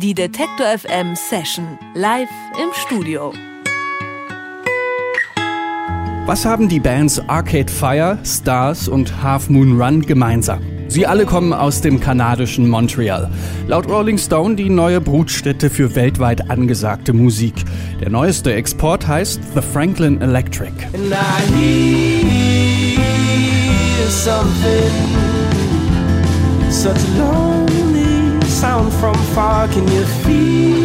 Die Detektor FM Session live im Studio. Was haben die Bands Arcade Fire, Stars und Half Moon Run gemeinsam? Sie alle kommen aus dem kanadischen Montreal. Laut Rolling Stone die neue Brutstätte für weltweit angesagte Musik. Der neueste Export heißt The Franklin Electric. Such a lonely sound from far. Can you feel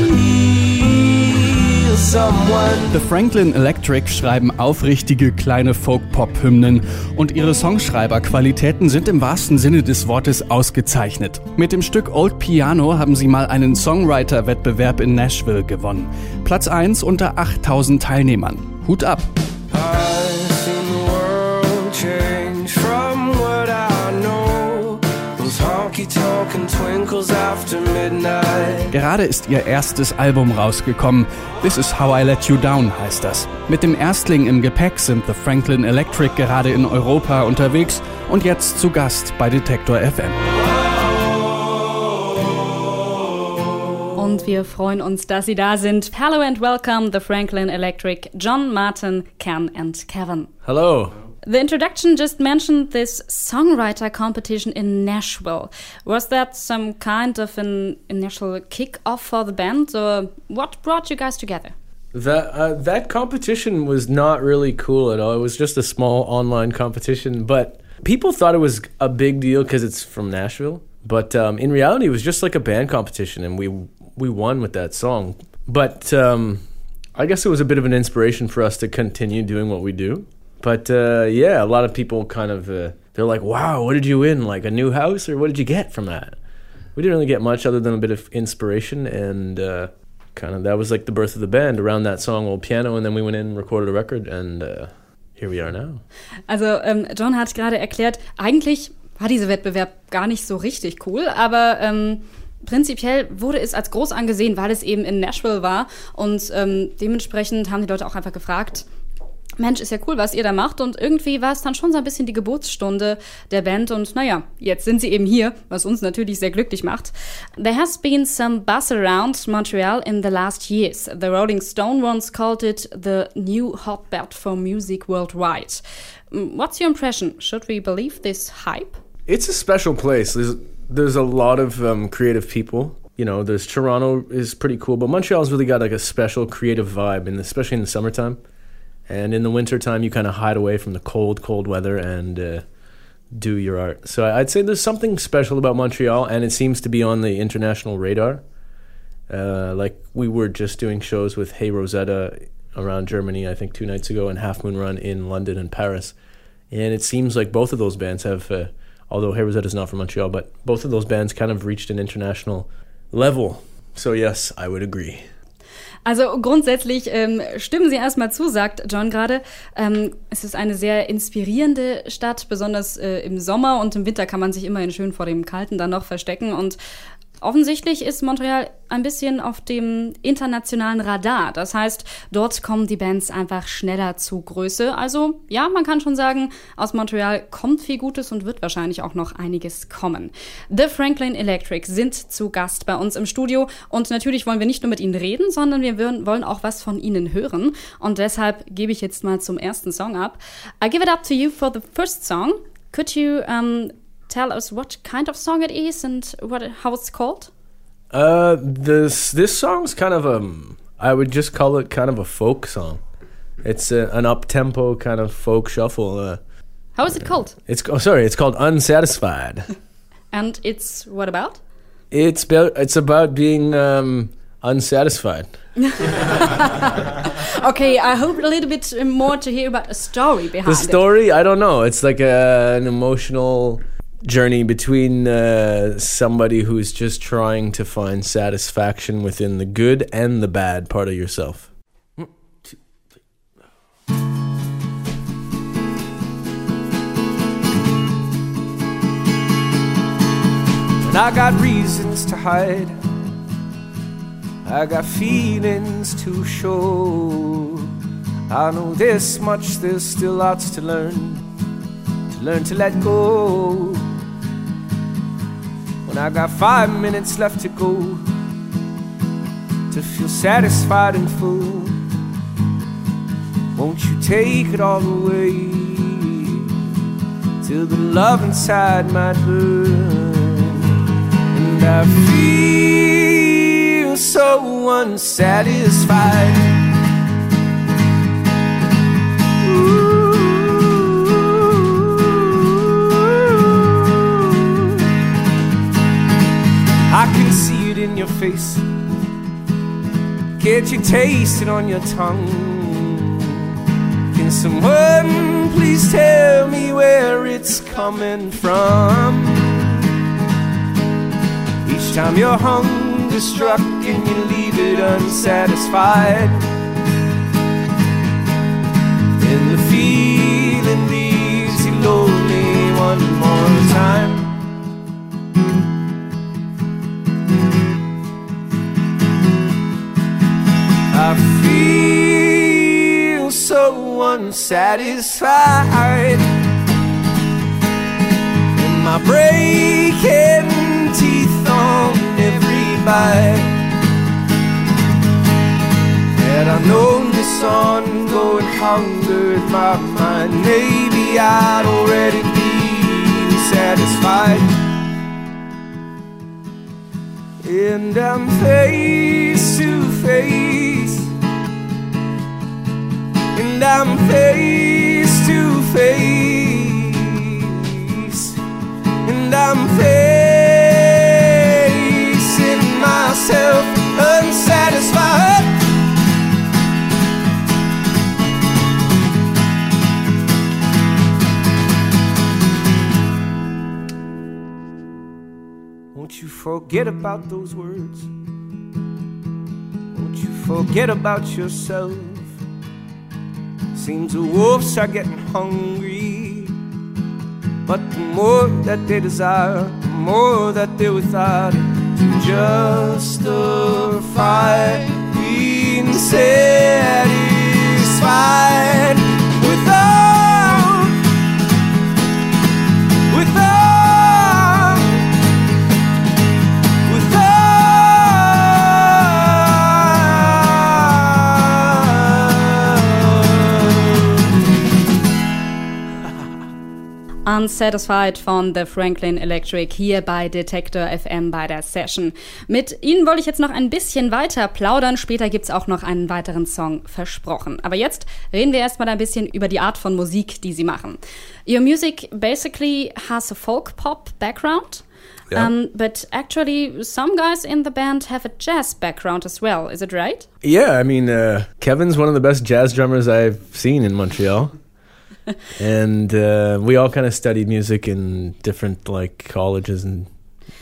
someone? The Franklin Electric schreiben aufrichtige kleine Folk-Pop-Hymnen und ihre Songschreiberqualitäten sind im wahrsten Sinne des Wortes ausgezeichnet. Mit dem Stück Old Piano haben sie mal einen Songwriter-Wettbewerb in Nashville gewonnen. Platz 1 unter 8000 Teilnehmern. Hut ab! I've seen the world change Gerade ist ihr erstes Album rausgekommen. This is How I Let You Down heißt das. Mit dem Erstling im Gepäck sind The Franklin Electric gerade in Europa unterwegs und jetzt zu Gast bei Detektor FM. Und wir freuen uns, dass Sie da sind. Hello and welcome, the Franklin Electric, John, Martin, Ken and Kevin. Hello. The introduction just mentioned this songwriter competition in Nashville. Was that some kind of an initial kick-off for the band, or what brought you guys together? That uh, that competition was not really cool at all. It was just a small online competition, but people thought it was a big deal because it's from Nashville. But um, in reality, it was just like a band competition, and we we won with that song. But um, I guess it was a bit of an inspiration for us to continue doing what we do. But uh, yeah, a lot of people kind of uh, they're like, "Wow, what did you win? Like a new house, or what did you get from that?" We didn't really get much other than a bit of inspiration, and uh, kind of that was like the birth of the band around that song, "Old Piano," and then we went in and recorded a record, and uh, here we are now. Also, ähm, John hat gerade erklärt, eigentlich war dieser Wettbewerb gar nicht so richtig cool, aber ähm, prinzipiell wurde es als groß angesehen, weil es eben in Nashville war und ähm, dementsprechend haben die Leute auch einfach gefragt, Mensch, ist ja cool, was ihr da macht. Und irgendwie war es dann schon so ein bisschen die Geburtsstunde der Band. Und naja, jetzt sind sie eben hier, was uns natürlich sehr glücklich macht. There has been some buzz around Montreal in the last years. The Rolling Stone once called it the new hotbed for music worldwide. Mm, What's your impression? Should we believe this hype? It's a special place. There's there's a lot of um, creative people. You know, there's Toronto is pretty cool, but Montreal's really got like a special creative vibe, and especially in the summertime. And in the wintertime, you kind of hide away from the cold, cold weather and uh, do your art. So I'd say there's something special about Montreal, and it seems to be on the international radar. Uh, like we were just doing shows with Hey Rosetta around Germany, I think two nights ago, and Half Moon Run in London and Paris. And it seems like both of those bands have, uh, although Hey Rosetta is not from Montreal, but both of those bands kind of reached an international level. So yes, I would agree. Also grundsätzlich ähm, stimmen Sie erstmal zu, sagt John gerade. Ähm, es ist eine sehr inspirierende Stadt, besonders äh, im Sommer und im Winter kann man sich immerhin schön vor dem Kalten dann noch verstecken. Und offensichtlich ist Montreal ein bisschen auf dem internationalen Radar. Das heißt, dort kommen die Bands einfach schneller zu Größe. Also ja, man kann schon sagen, aus Montreal kommt viel Gutes und wird wahrscheinlich auch noch einiges kommen. The Franklin Electric sind zu Gast bei uns im Studio und natürlich wollen wir nicht nur mit ihnen reden, sondern wir wollen auch was von ihnen hören. Und deshalb gebe ich jetzt mal zum ersten Song ab. I give it up to you for the first song. Could you um, tell us what kind of song it is and what it, how it's called? Uh, this this song's kind of um, I would just call it kind of a folk song. It's uh, an up tempo kind of folk shuffle. Uh, How is it called? it's oh, sorry, it's called Unsatisfied. And it's what about? it's about it's about being um, unsatisfied. Okay, I hope a little bit more to hear about a story behind The story, I don't know. It's like a, an emotional journey between uh, somebody who's just trying to find satisfaction within the good and the bad part of yourself. And I got reasons to hide. I got feelings to show. I know this much, there's still lots to learn. To learn to let go. When I got five minutes left to go, to feel satisfied and full. Won't you take it all away till the love inside might burn? And I feel so unsatisfied. In your face. Can't you taste it on your tongue? Can someone please tell me where it's coming from? Each time your hunger struck and you leave it unsatisfied. And the feeling leaves you lonely one more time. Unsatisfied. And my breaking teeth on every bite. Had I known this ongoing hunger in my mind, maybe I'd already be satisfied. And I'm face to face. And I'm face to face. And I'm facing myself unsatisfied. Won't you forget about those words? Won't you forget about yourself? Seems the wolves are getting hungry. But the more that they desire, the more that they're without it to justify being Unsatisfied von The Franklin Electric hier bei Detector FM bei der Session. Mit Ihnen wollte ich jetzt noch ein bisschen weiter plaudern. Später gibt's auch noch einen weiteren Song versprochen. Aber jetzt reden wir erstmal ein bisschen über die Art von Musik, die Sie machen. Your music basically has a folk pop background. Yeah. Um, but actually, some guys in the band have a jazz background as well. Is it right? Yeah, I mean, uh, Kevin's one of the best jazz drummers I've seen in Montreal. and uh, we all kind of studied music in different like colleges and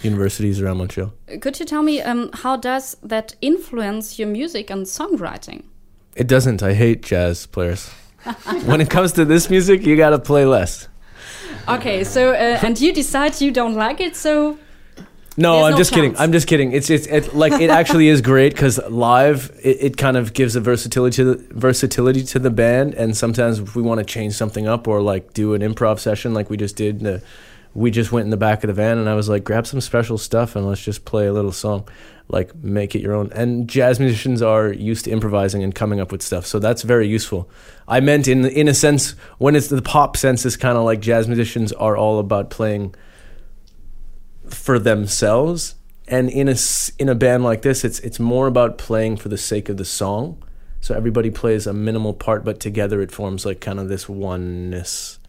universities around Montreal. Could you tell me um, how does that influence your music and songwriting? It doesn't. I hate jazz players. when it comes to this music, you got to play less. Okay, so uh, and you decide you don't like it, so No, There's I'm no just kidding. chance. I'm just kidding. It's it's it, like it actually is great because live it, it kind of gives a versatility to the, versatility to the band, and sometimes if we want to change something up or like do an improv session like we just did, uh, we just went in the back of the van and I was like, grab some special stuff and let's just play a little song, like make it your own. And jazz musicians are used to improvising and coming up with stuff, so that's very useful. I meant in in a sense when it's the pop sense is kind of like jazz musicians are all about playing for themselves. And in a in a band like this it's it's more about playing for the sake of the song. So everybody plays a minimal part but together it forms like kind of this oneness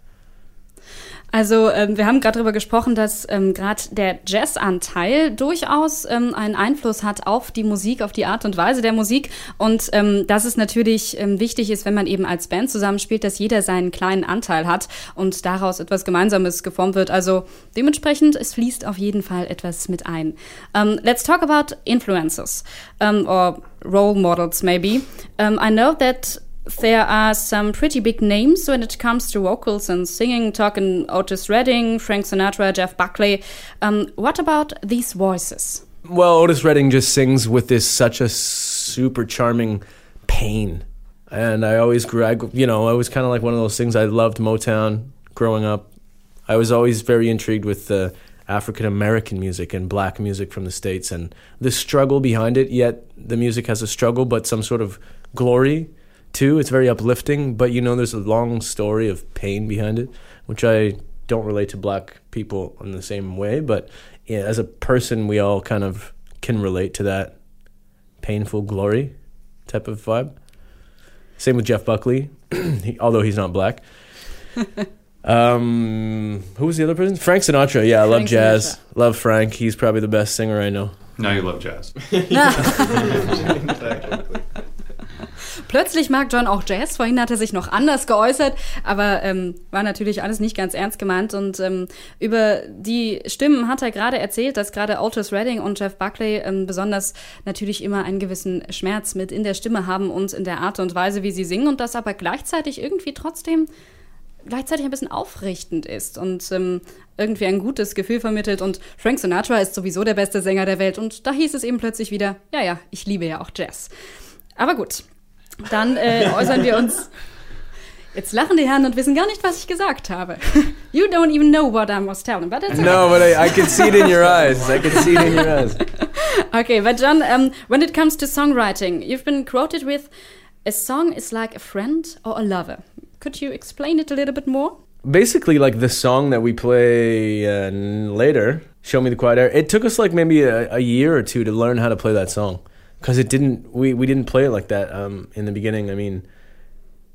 Also ähm, wir haben gerade darüber gesprochen, dass ähm, gerade der Jazz-Anteil durchaus ähm, einen Einfluss hat auf die Musik, auf die Art und Weise der Musik und ähm, dass es natürlich ähm, wichtig ist, wenn man eben als Band zusammenspielt, dass jeder seinen kleinen Anteil hat und daraus etwas Gemeinsames geformt wird. Also dementsprechend, es fließt auf jeden Fall etwas mit ein. Um, let's talk about influences um, or role models maybe. Um, I know that there are some pretty big names when it comes to vocals and singing, talking Otis Redding, Frank Sinatra, Jeff Buckley. Um, what about these voices? well otis redding just sings with this such a super charming pain and i always grew I, you know i was kind of like one of those things i loved motown growing up i was always very intrigued with the African American music and black music from the States and the struggle behind it. Yet the music has a struggle, but some sort of glory too. It's very uplifting, but you know, there's a long story of pain behind it, which I don't relate to black people in the same way. But yeah, as a person, we all kind of can relate to that painful glory type of vibe. Same with Jeff Buckley, he, although he's not black. um, who was the other person? Frank Sinatra. Yeah, I love Frank jazz. Sinatra. Love Frank. He's probably the best singer I know. Now you love jazz. Plötzlich mag John auch Jazz. Vorhin hat er sich noch anders geäußert, aber ähm, war natürlich alles nicht ganz ernst gemeint. Und ähm, über die Stimmen hat er gerade erzählt, dass gerade Otis Redding und Jeff Buckley ähm, besonders natürlich immer einen gewissen Schmerz mit in der Stimme haben und in der Art und Weise, wie sie singen und das aber gleichzeitig irgendwie trotzdem gleichzeitig ein bisschen aufrichtend ist und ähm, irgendwie ein gutes Gefühl vermittelt. Und Frank Sinatra ist sowieso der beste Sänger der Welt. Und da hieß es eben plötzlich wieder, ja, ja, ich liebe ja auch Jazz. Aber gut, dann äh, äußern wir uns. Jetzt lachen die Herren und wissen gar nicht, was ich gesagt habe. You don't even know what I was telling, but it's okay. No, but I, I could see it in your eyes. I could see it in your eyes. Okay, but John, um, when it comes to songwriting, you've been quoted with a song is like a friend or a lover. Could you explain it a little bit more? basically like the song that we play uh, later show me the quiet air it took us like maybe a, a year or two to learn how to play that song because it didn't we, we didn't play it like that um, in the beginning. I mean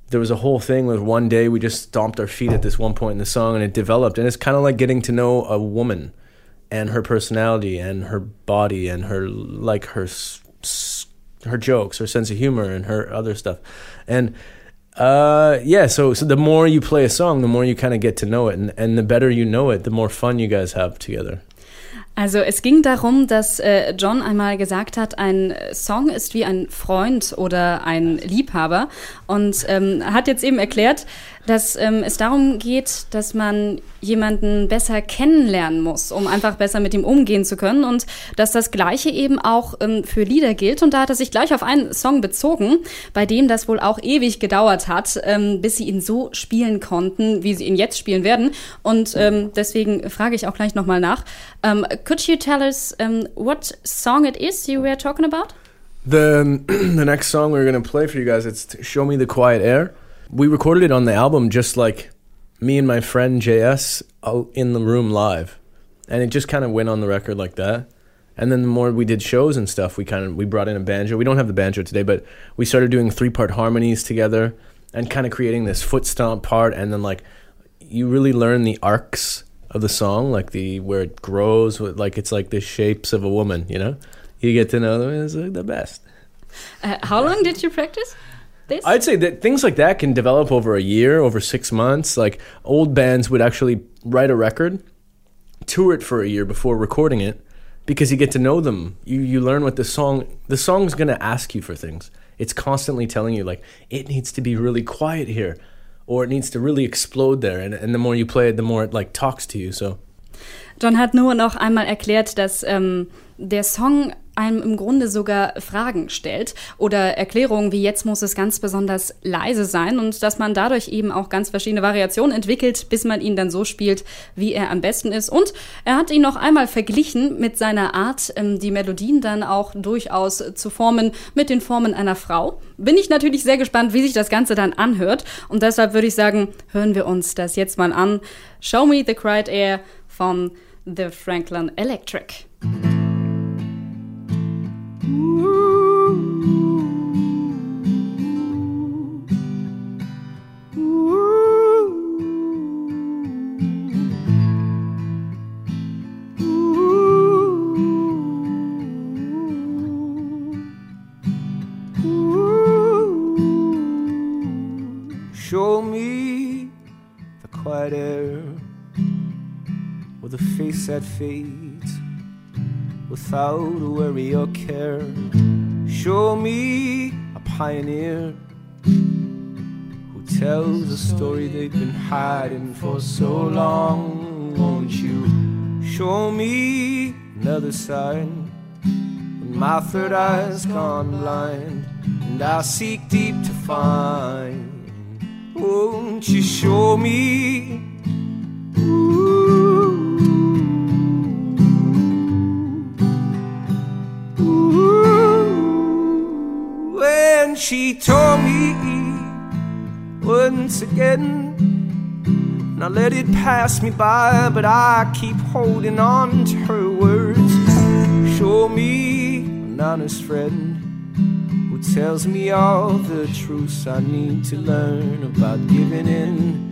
there was a whole thing where one day we just stomped our feet at this one point in the song and it developed. And it's kind of like getting to know a woman and her personality and her body and her like her her jokes her sense of humor and her other stuff. And uh, yeah, so so the more you play a song, the more you kind of get to know it, and, and the better you know it, the more fun you guys have together. Also es ging darum, dass äh, John einmal gesagt hat, ein Song ist wie ein Freund oder ein Liebhaber. Und ähm, hat jetzt eben erklärt, dass ähm, es darum geht, dass man jemanden besser kennenlernen muss, um einfach besser mit ihm umgehen zu können und dass das Gleiche eben auch ähm, für Lieder gilt. Und da hat er sich gleich auf einen Song bezogen, bei dem das wohl auch ewig gedauert hat, ähm, bis sie ihn so spielen konnten, wie sie ihn jetzt spielen werden. Und ähm, deswegen frage ich auch gleich nochmal nach. Um, could you tell us um, what song it is you were talking about? The the next song we're gonna play for you guys, it's "Show Me the Quiet Air." We recorded it on the album just like me and my friend JS in the room live, and it just kind of went on the record like that. And then the more we did shows and stuff, we kind of we brought in a banjo. We don't have the banjo today, but we started doing three part harmonies together and kind of creating this foot stomp part. And then like you really learn the arcs of the song, like the where it grows, like it's like the shapes of a woman. You know, you get to know them. It's like the best. Uh, how long did you practice this? I'd say that things like that can develop over a year, over six months. Like old bands would actually write a record, tour it for a year before recording it, because you get to know them. You you learn what the song the song's gonna ask you for things. It's constantly telling you like it needs to be really quiet here, or it needs to really explode there. And and the more you play it, the more it like talks to you. So John hat nur noch einmal erklärt, dass ähm, der Song einem im Grunde sogar Fragen stellt oder Erklärungen wie jetzt muss es ganz besonders leise sein und dass man dadurch eben auch ganz verschiedene Variationen entwickelt, bis man ihn dann so spielt, wie er am besten ist. Und er hat ihn noch einmal verglichen mit seiner Art, ähm, die Melodien dann auch durchaus zu formen mit den Formen einer Frau. Bin ich natürlich sehr gespannt, wie sich das Ganze dann anhört. Und deshalb würde ich sagen, hören wir uns das jetzt mal an. Show Me the Quiet Air von The Franklin Electric. Show me the quiet air with a face that fades without worry or care. Show me a pioneer who tells a story they've been hiding for so long. Won't you show me another side when my third eye's gone blind and I seek deep to find? Won't you show me? She told me once again. And I let it pass me by, but I keep holding on to her words. Show me an honest friend who tells me all the truths I need to learn about giving in.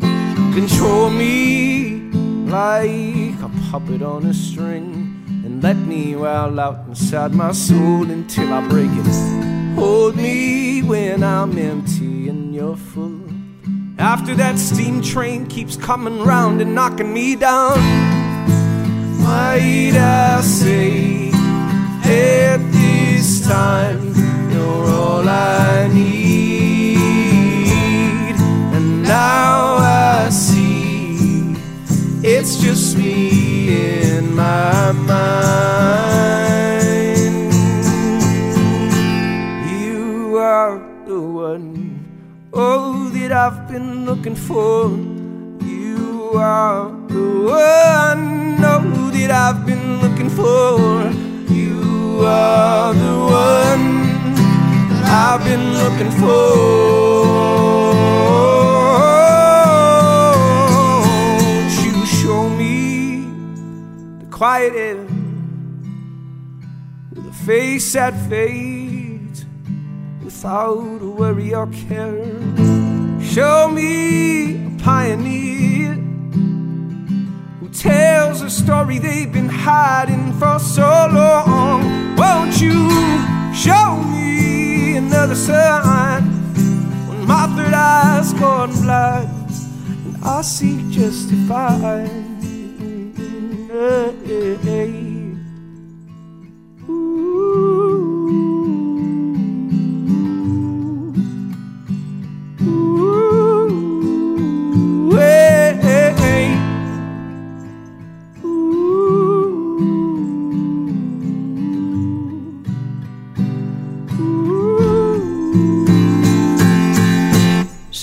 Control me like a puppet on a string and let me well out inside my soul until I break it. Hold me when I'm empty and you're full. After that steam train keeps coming round and knocking me down, might I say, at this time, you're all I need. And now I see it's just me in my mind. I've been looking for. You are the one, oh, that I've been looking for. You are the one I've been looking for. You show me the quiet air with a face that fades without a worry or care? Show me a pioneer who tells a story they've been hiding for so long. Won't you show me another sign when my third eye's gone blind and I see justified? Hey, hey, Ooh.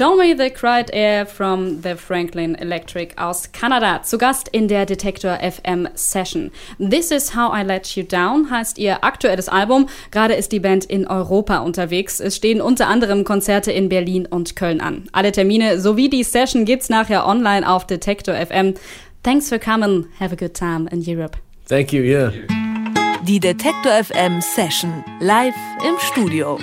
Show Me the Cried Air from the Franklin Electric aus Kanada. Zu Gast in der Detektor FM Session. This is How I Let You Down heißt ihr aktuelles Album. Gerade ist die Band in Europa unterwegs. Es stehen unter anderem Konzerte in Berlin und Köln an. Alle Termine sowie die Session gibt's nachher online auf Detektor FM. Thanks for coming. Have a good time in Europe. Thank you, yeah. Die Detektor FM Session live im Studio.